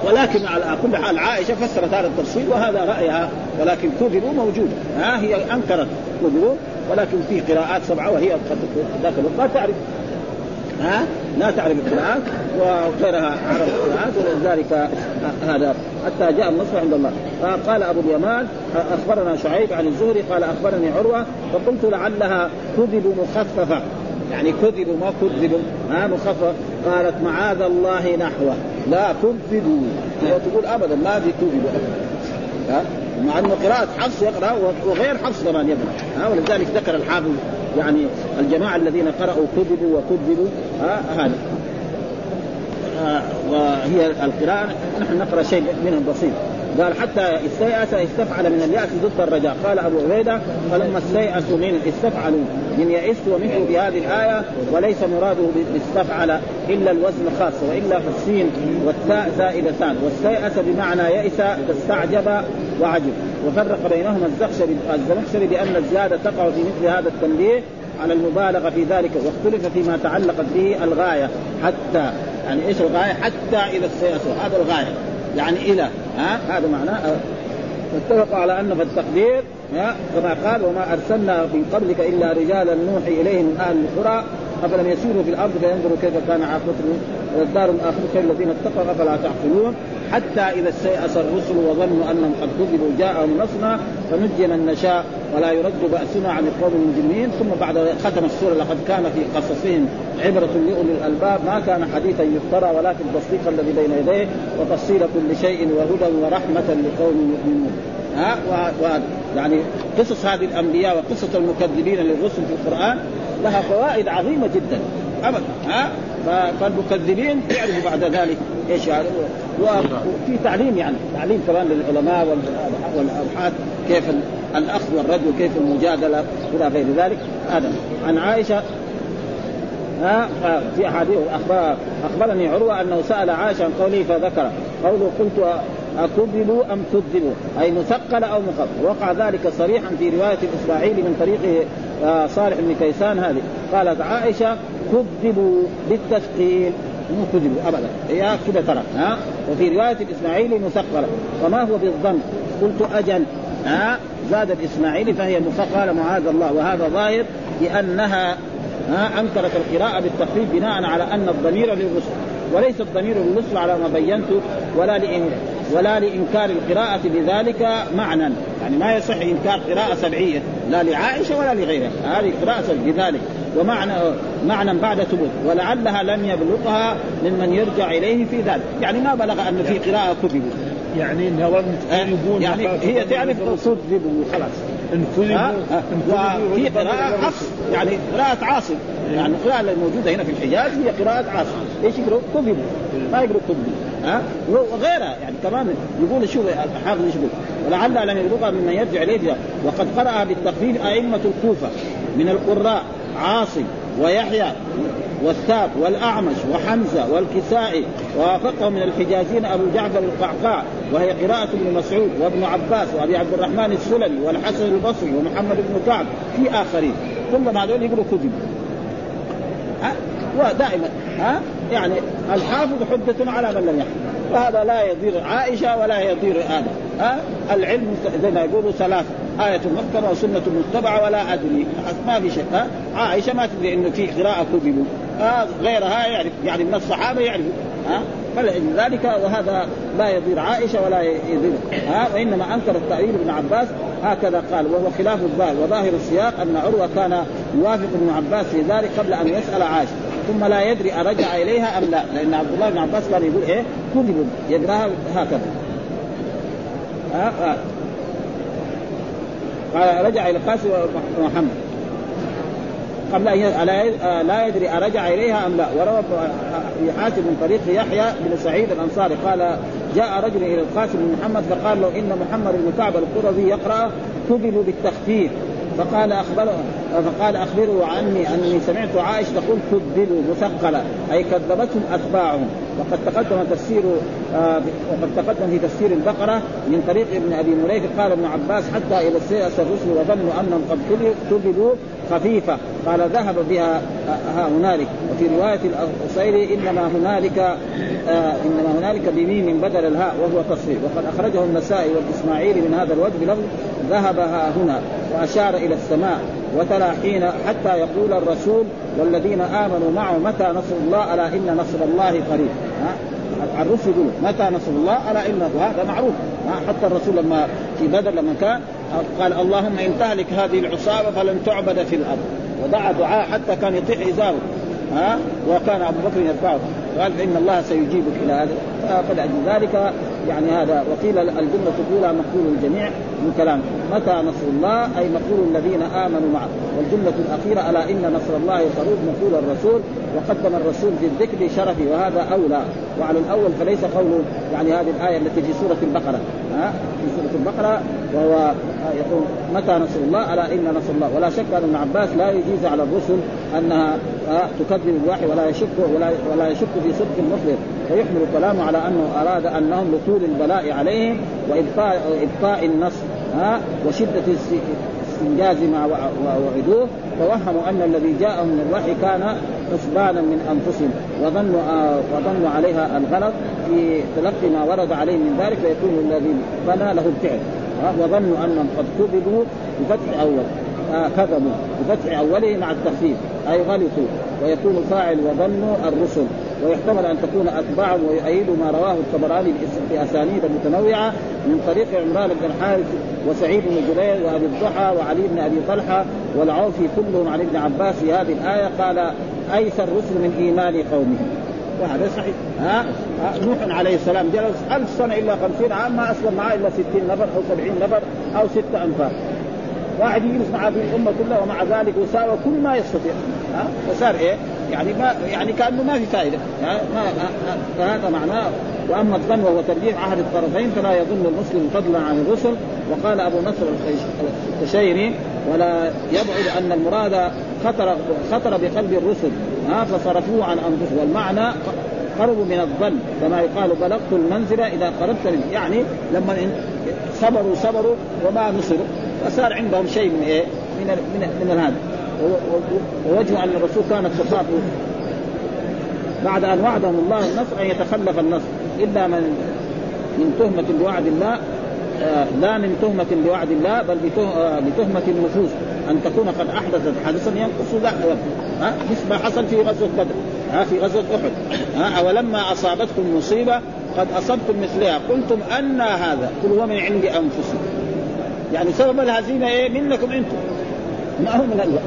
ولكن على كل حال عائشه فسرت هذا التفصيل وهذا رايها ولكن كذبوا موجوده ها هي انكرت كذبوا ولكن في قراءات سبعه وهي ذاك الوقت لا تعرف ها؟ لا تعرف القراءات وغيرها عرف القراءات ولذلك هذا حتى جاء النصر عند الله. قال أبو اليمان أخبرنا شعيب عن الزهري قال أخبرني عروة فقلت لعلها كذب مخففة. يعني كذبوا ما كذبوا ها؟ مخفف قالت معاذ الله نحوه. لا كذبوا. تقول ابدا ما في كذبوا ها؟ مع انه قراءة حفص يقرأ وغير حفص كمان يقرأ. ها؟ ولذلك ذكر الحافظ يعني الجماعة الذين قرأوا كذبوا وكذبوا هذا. وهي القراءة نحن نقرأ شيء منه بسيط. قال حتى استيأس استفعل من اليأس ضد الرجاء. قال أبو عبيدة فلما استيأسوا من استفعلوا من يئست ومنه في هذه الآية وليس مراده باستفعل إلا الوزن خاص وإلا في السين والتاء زائدتان. واستيأس بمعنى يئس استعجب وعجب. وفرق بينهما الزخشري الزمخشري بأن الزيادة تقع في مثل هذا التنبيه على المبالغة في ذلك واختلف فيما تعلقت به الغاية حتى يعني إيش الغاية؟ حتى إلى السياسة هذا الغاية. يعني إلى ها؟ هذا معناه. اتفقوا على ان في التقدير كما قال وما أرسلنا من قبلك إلا رجالا نوحي إليهم من أهل القرى أفلم يسيروا في الأرض فينظروا كيف كان عاقبة والدار الآخرة. الذين اتقوا أفلا تعقلون؟ حتى إذا استيأس الرسل وظنوا أنهم قد كذبوا جاءهم نصرنا فنجي من نشاء ولا يرد بأسنا عن القوم المجرمين. ثم بعد ختم السورة لقد كان في قصصهم عبرة لأولي الألباب. ما كان حديثا يفترى ولكن تصديق الذي بين يديه وتفصيل كل شيء وهدى ورحمة لقوم يؤمنون. ها؟ و... يعني قصص هذه الأنبياء وقصص المكذبين للرسل في القرآن لها فوائد عظيمة جدا. ابدا ها؟ فالمكذبين يعرفوا بعد ذلك إيش يعني وفي تعليم يعني تعليم كمان للعلماء والأبحاث كيف الأخذ والرد وكيف المجادلة إلى غير ذلك. هذا. عن عائشة ها؟ في أحاديث أخبرني عروة أنه سأل عائشة عن قوله فذكر. قوله قلت أكذبوا أم كذبوا أي مثقل أو مخفف وقع ذلك صريحا في رواية الإسرائيلي من طريق آه، صالح بن كيسان هذه. قالت عائشة كذبوا بالتثقيل. مو كذبوا ابدا. هي كذا ترى ها؟ وفي رواية الاسماعيلي مثقلة. وما هو بالظن قلت أجل ها؟ زاد الإسماعيلي فهي قال معاذ الله. وهذا ظاهر لانها ها؟ أنكرت القراءة بالتخفيف بناء على أن الضمير للرسل وليس الضمير للرسل على ما بينت ولا لإن ولا لإنكار القراءة بذلك معنى. يعني ما يصح إنكار قراءة سبعية لا لعائشة ولا لغيرها. هذه قراءة بذلك. ومعنى معنى بعد ثبوت. ولعلها لم يبلغها ممن يرجع إليه في ذلك. يعني ما بلغ أن في قراءة كتبوا يعني نظرت آه، يعني هي تعرف كذبوا خلاص وفي قراءة حفص يعني قراءة عاصم يعني القراءة الموجودة هنا في الحجاز هي قراءة عاصم إيش يقرأوا؟ كذبوا ما يقرأوا كذبوا ها؟ وغيرها. يعني كمان يقول شوف الحافظ إيش يقول. ولعل لم يبلغها ممن يرجع إليه وقد قرأ بالتخفيف أئمة الكوفة من القراء عاصم. ويحيى والثاب والأعمش وحمزة والكسائي ووافقه من الحجازين أبو جعفر القعقاع وهي قراءة ابن مسعود وابن عباس وأبي عبد الرحمن السلمي والحسن البصري ومحمد بن كعب في آخرين. كلهم هذول يقولوا كذب. ودائما ها؟ يعني الحافظ حجة على من لم يحفظ. وهذا لا يضير عائشة ولا يضير آدم. ها؟ العلم زي ما يقولوا ثلاثة. آية محكمة وسنة متبعة ولا أدري. ما في شيء ها؟ عائشة ما تدري إنه في قراءة كذبوا آه غيرها يعرف. يعني من الصحابة يعرف. ها؟ فلذلك وهذا لا يضير عائشة ولا يضير. ها؟ وإنما أنكر التأويل ابن عباس. هكذا قال. وهو خلاف الظاهر. وظاهر السياق أن عروة كان يوافق ابن عباس في ذلك قبل أن يسأل عائشة. ثم لا يدري أرجع إليها أم لا. لأن عبد الله بن عباس كان يقول إيه؟ كذب. يقراها هكذا. ها؟ قال رجع إلى القاسم ومحمد قبل أن لا يدري أرجع إليها أم لا. وروى في حاتم من طريق يحيى بن سعيد الأنصاري قال جاء رجل إلى القاسم بن محمد فقال له إن محمد بن كعب القرظي يقرأ كذب بالتخفيف. فقال أخبره فقال أخبروا عني أني سمعت عائشة تقول كذبوا مثقلة أي كذبتهم أتباعهم. وقد تقدم تفسير آه وقد تقدم في تفسير البقرة من طريق ابن أبي مريك قال ابن عباس حتى إلى السيئة الرسل وظنوا أنهم قد كذبوا خفيفة قال ذهب بها ها هنالك. وفي رواية الأصيري إنما هنالك آه إنما هنالك بميم بدل الهاء وهو تصريف وقد أخرجه النسائي والإسماعيلي من هذا الوجه بلفظ ذهب ها هنا وأشار إلى السماء وتلا حين حتى يقول الرسول والذين آمنوا معه متى نصر الله؟ ألا إن نصر الله قريب. الرسل يقول متى نصر الله؟ ألا إن هذا معروف. حتى الرسول لما في بدر لما كان قال اللهم إن تهلك هذه العصابة فلن تعبد في الأرض. ودعا دعاء حتى كان يطيح إزاره. ها؟ وكان أبو بكر يرفعه. قال فان الله سيجيبك إلى هذا. فلأجل ذلك يعني هذا وقيل الجملة الأولى مقول الجميع من كلام متى نصر الله؟ أي مقول الذين آمنوا معه. والجملة الأخيرة ألا إن نصر الله قريب مقول الرسول وقدم الرسول في الذكر شرفي وهذا أولى. وعلى الأول فليس قول يعني هذه الآية التي في سورة البقرة. في سورة البقرة وهو يقول متى نصر الله؟ ألا إن نصر الله. ولا شك أن ابن عباس لا يجيز على الرسل أنها تكذب الوحي ولا يشك ولا ولا يشك في صدق المخبر فيحمل كلامه على أنه أراد أنهم لطول البلاء عليهم وإبقاء وإبقاء النصر ها وشدة استنجاز ما وعدوه. توهموا أن الذي جاءهم من الوحي كان حسبانا من أنفسهم. وظنوا آه وظنوا عليها الغلط في تلقي ما ورد عليه من ذلك فيكون الذي بنى له الفعل. وظنوا أنهم قد كذبوا بفتح أول. آه كذبوا بفتح أوله مع التخفيف أي غلطوا ويكون فاعل وظنوا الرسل ويحتمل أن تكون اتباعهم ويؤيد ما رواه الطبراني في اسانيد متنوعة من طريق عمران بن الحارث وسعيد بن جبير وأبي الضحى وعلي بن أبي طلحة والعوفي كلهم عن ابن عباس في هذه الآية قال أيس الرسل من إيمان قومه وهذا صحيح. ها؟ نوح عليه السلام جلس ألف سنة إلا خمسين عام ما أسلم معه إلا ستين نفر أو سبعين نفر أو ستة أنفار. واحد يجلس مع هذه الأمة كلها ومع ذلك وساوى كل ما يستطيع. ها؟ فصار إيه؟ يعني ما يعني كأنه ما في فائدة. ما فهذا معناه. وأما الظن وهو ترجيح عهد الطرفين فلا يظن المسلم فضلا عن الرسل. وقال أبو نصر الخشيري ولا يبعد أن المراد خطر خطر بقلب الرسل. ها؟ فصرفوه عن انفسهم والمعنى قربوا من الظن. كما يقال بلغت المنزله إذا قربت منه يعني لما صبروا صبروا وما نصروا. فصار عندهم شيء من إيه؟ من من من هذا. ووجه أن الرسول كان تخاف بعد أن وعدهم الله النصر أن يتخلف النصر. إلا من من تهمة بوعد الله آه لا من تهمة بوعد الله بل آه بتهمة النفوس. أن تكون قد أحدثت حدثا ينقص لا ها مثل ما حصل في غزوة بدر ها في غزوة أحد ها أولما أصابتكم مصيبة قد أصبتم مثلها. قلتم أن هذا قل هو من عند أنفسكم. يعني سبب الهزيمة إيه؟ منكم أنتم. ما هو من الله.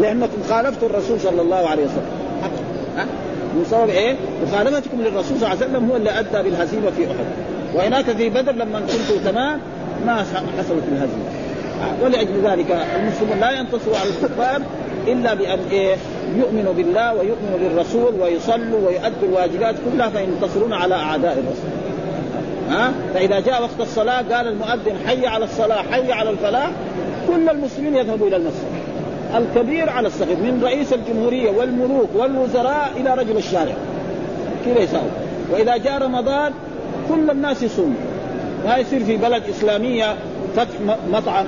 لأنكم خالفتم الرسول صلى الله عليه وسلم. ها؟ من سبب إيه؟ مخالفتكم للرسول صلى الله عليه وسلم هو اللي أدى بالهزيمة في أحد. وهناك في بدر لما كنتم تمام ما حصلت الهزيمة. ولأجل ذلك المسلمون لا ينتصروا على الكفار إلا بأن إيه؟ يؤمنوا بالله ويؤمنوا بالرسول ويصلوا ويؤدوا الواجبات كلها فينتصرون على أعداء الرسول. ها؟ فإذا جاء وقت الصلاة قال المؤذن حي على الصلاة حي على الفلاح. كل المسلمين يذهبوا إلى المسجد. الكبير على الصغير من رئيس الجمهورية والملوك والوزراء إلى رجل الشارع. كذا يساوي؟ وإذا جاء رمضان كل الناس يصوموا. ما يصير في بلد إسلامية فتح مطعم.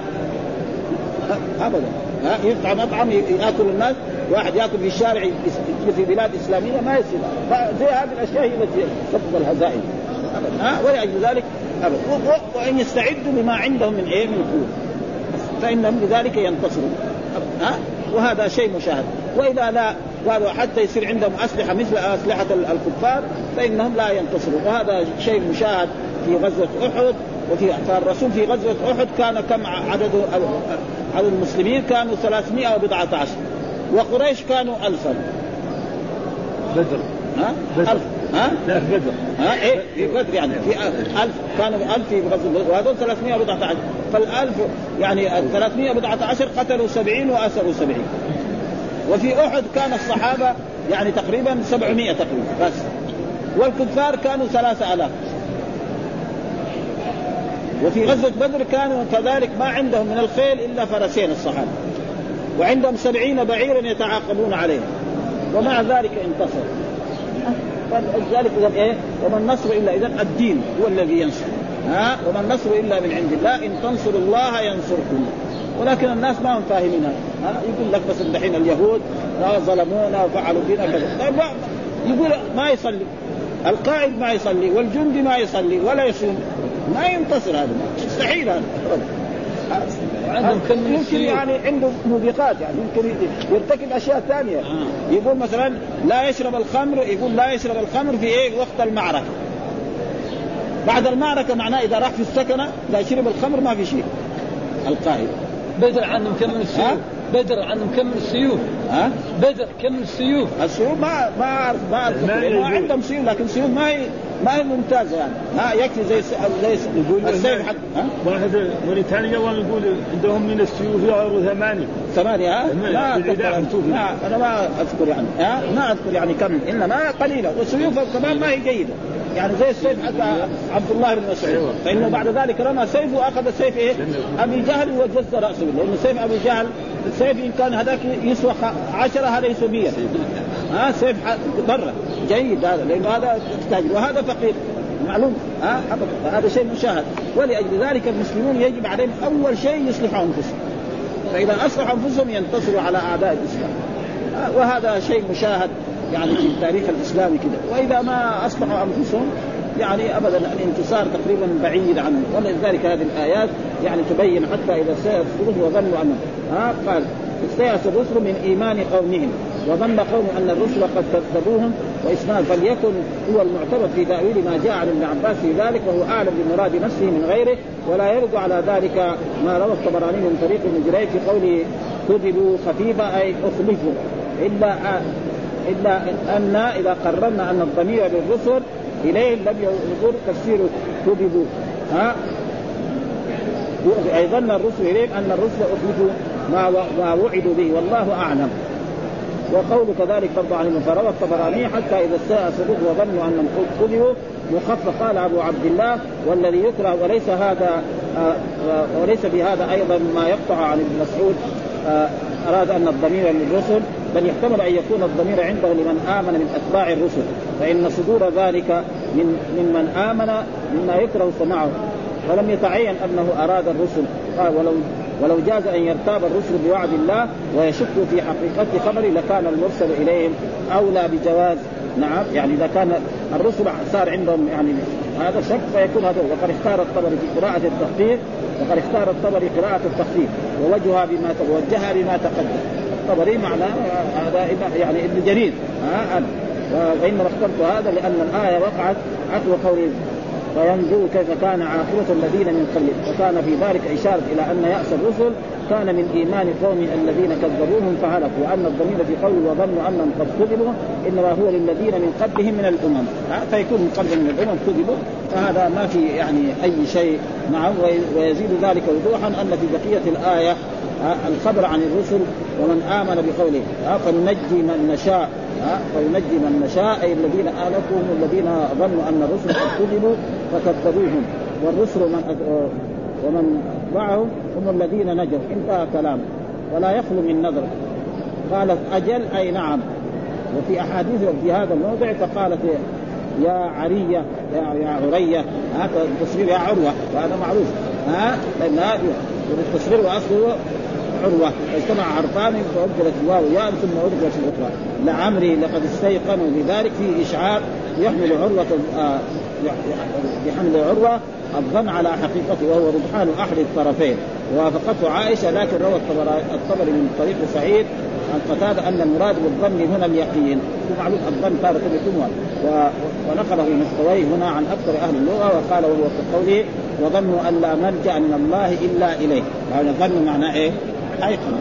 ابدا. ها؟ يفتح مطعم يأكل الناس. واحد يأكل في الشارع في بلاد إسلامية ما يصير. زي هذه الأشياء هي التي تفقد الهزائم. ها؟ ولأجل ذلك ابدا. وإن يستعدوا بما عندهم من إيه من قوه فإنهم بذلك ينتصرون. ها؟ وهذا شيء مشاهد. وإذا لا قالوا حتى يصير عندهم أسلحة مثل أسلحة الكفار فإنهم لا ينتصرون. وهذا شيء مشاهد في غزوة أحد وفي فالرسول في غزوة أحد كان كم عدد عدد المسلمين؟ كانوا 300 وبضعة عشر. وقريش كانوا ألفا بدر. ها؟ بدر. ألف. ها؟ لا في بدر. ها؟ إيه في بدر يعني في ألف كانوا ألف في غزوة بدر. وهذول 314 فالألف يعني ال 314 قتلوا 70 وأسروا 70 وفي أحد كان الصحابة يعني تقريبا 700 تقريبا بس. والكفار كانوا 3000 وفي غزوة بدر كانوا كذلك ما عندهم من الخيل إلا فرسين الصحابة. وعندهم سبعين بعيرا يتعاقبون عليهم. ومع ذلك انتصروا. فلذلك إذا إيه؟ وما النصر إلا إذا الدين هو الذي ينصر. ها؟ وما النصر إلا من عند الله. إن تنصروا الله ينصركم. ولكن الناس ما هم فاهمين. ها؟ يقول لك بس دحين اليهود ظلمونا وفعلوا فينا كذا. طيب يقول ما يصلي. القائد ما يصلي والجندي ما يصلي ولا يصوم. ما ينتصر هذا. مستحيل هذا. عندهم كم يمكن يعني عنده موبقات يعني يمكن يرتكب أشياء ثانية. آه. يقول مثلا لا يشرب الخمر يقول لا يشرب الخمر في إيه؟ وقت المعركة. بعد المعركة معناه إذا راح في السكنة إذا شرب الخمر ما في شيء. القائد. بدر عنهم كم من السيوف. بدر عنهم كم من السيوف. ها؟ بدر كم السيوف السيوف ما ما اعرف ما أعرف. ما عندهم سيوف لكن السيوف ما هي ما هي ممتازة يعني. ها يكفي زي زي السيف حق ها؟ واحد موريتانيا يقول عندهم من السيوف يعرض ثمانية. ثمانية ها؟ ما ما أنا ما أذكر يعني. ها؟ ما أذكر يعني كم إنما قليلة. والسيوف كمان ما هي جيدة. يعني زي السيف حق عبد الله بن مسعود. فإنه بعد ذلك رمى سيف وأخذ سيف إيه؟ أبي جهل وجز رأسه. لأنه سيف أبي جهل السيف إن كان هذاك يسوى عشرة هذا 100 ها سيف برا. جيد هذا لأنه هذا تحتاج وهذا فقير. معلوم؟ ها هذا شيء مشاهد. ولأجل ذلك المسلمون يجب عليهم أول شيء يصلحوا أنفسهم. فإذا أصلحوا أنفسهم ينتصروا على أعداء الإسلام. وهذا شيء مشاهد يعني في التاريخ الإسلامي كذا وإذا ما أصلحوا أنفسهم يعني ابدا الانتصار تقريبا بعيد عنه ولذلك هذه الآيات يعني تبين حتى إذا الرسل وظنوا انه ها قال استيأس الرسل من إيمان قومهم. وظن قوم أن الرسل قد كذبوهم وإسناد فليكن هو المعتبر في تأويل ما جاء عن ابن عباس في ذلك وهو أعلم بمراد نفسه من غيره ولا يرد على ذلك ما روى الطبراني من طريق ابن جريج في قوله كذبوا خفيفة أي أخلفوا. إلا إلا أن إذا قررنا أن الضمير للرسل اليهم لم يقول تفسير كذبوا. ها؟ اي ظن الرسل اليهم أن الرسل أخلفوا. ما ما وعدوا به والله أعلم. وقول كذلك برضه عن فروى الطبراني حتى إذا استاء سقوط وظنوا انهم كذبوا مخفف. قال أبو عبد الله والذي يكره وليس هذا آه وليس بهذا أيضا ما يقطع عن ابن مسعود آه أراد أن الضمير للرسل بل يحتمل أن يكون الضمير عنده لمن آمن من أتباع الرسل. فإن صدور ذلك من ممن آمن مما يكره سماعه ولم يتعين أنه أراد الرسل. قال ولو ولو جاز أن يرتاب الرسل بوعد الله ويشكوا في حقيقة خبره لكان المرسل إليهم أولى بجواز. نعم يعني إذا كان الرسل صار عندهم يعني هذا شك فيكون هذا وقد اختار الطبري في قراءة التخفيف وقد اختار الطبري قراءة التخفيف ووجهها بما توجهها بما تقدم. الطبري معناه هذا يعني ابن جرير ها وإنما اخترت هذا لأن الآية وقعت عقب قول فينظروا كيف كان عاقبة الذين من قبلهم وكان في ذلك إشارة إلى أن يأس الرسل كان من إيمان قوم الذين كذبوهم فهلكوا. وأن الضمير في قول وظنوا أنهم قد كذبوا إنما هو للذين من قبلهم من الأمم. فيكون من قبل من الأمم كذبوا. فهذا ما في يعني أي شيء نعم ويزيد ذلك وضوحا أن في بقية الآية الخبر عن الرسل ومن آمن بقوله فننجي من نشاء. فينجي من نشاء أي الذين آلفوا هم الذين ظنوا أن الرسل قد كذبوا فكذبوهم. والرسل من ومن معهم هم الذين نجوا. انتهى كلامه ولا يخلو من نظر. قالت أجل؟ أي نعم. وفي أحاديث في هذا الموضع فقالت يا عرية يا يا عرية هذا التصوير يا عروة وهذا معروف. ها؟ لأن هذا التصوير وأصله عروة. فاجتمع عرفان فأبدلت الواو ياء ثم أبدلت الأخرى. لعمري لقد استيقنوا بذلك في إشعار يحمل عروة آه يحمل عروة الظن على حقيقته وهو رجحان أحد الطرفين. وافقته عائشة لكن روى الطبري من طريق سعيد عن قتادة أن المراد بالظن هنا اليقين. ومعلوم الظن تارة يكون ونقله مستويه هنا عن أكثر أهل اللغة وقال وهو كقوله وظنوا أن لا ملجأ من الله إلا إليه. يعني الظن معناه إيه؟ ايقن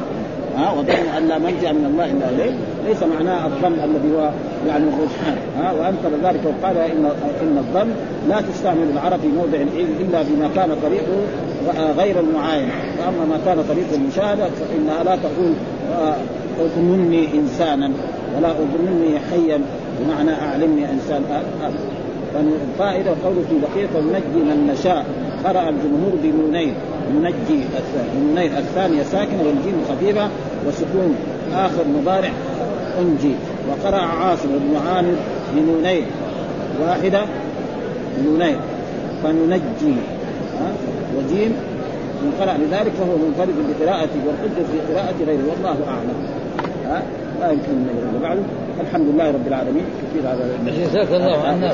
ها وظنوا أن لا ملجأ من الله إلا إليه. ليس معناه الظن الذي هو يعني الرجحان ها وأنكر ذلك وقال إن إن الظن لا تستعمل العرب في موضع العلم إلا بما كان طريقه غير المعاينه وأما ما كان طريق المشاهدة فإنها لا تقول أظنني إنسانا ولا أظنني حيا بمعنى أعلمني إنسان فالفائدة قوله في بقيه فننجي من نشاء قرأ الجمهور بنونين. ننجي النونين الثانية ساكنة والجيم خفيفة وسكون آخر مضارع أنجي. وقرأ عاصم بن عامر بنونين واحدة نونين فننجي. وجيم من قرأ لذلك فهو منفرد بقراءته والحجة في قراءة غيره. والله أعلم. ها؟ لا يمكن بعده الحمد لله رب العالمين. كثير هذا جزاك الله عنا